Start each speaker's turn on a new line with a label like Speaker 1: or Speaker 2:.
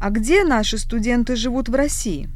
Speaker 1: А где наши студенты живут в России?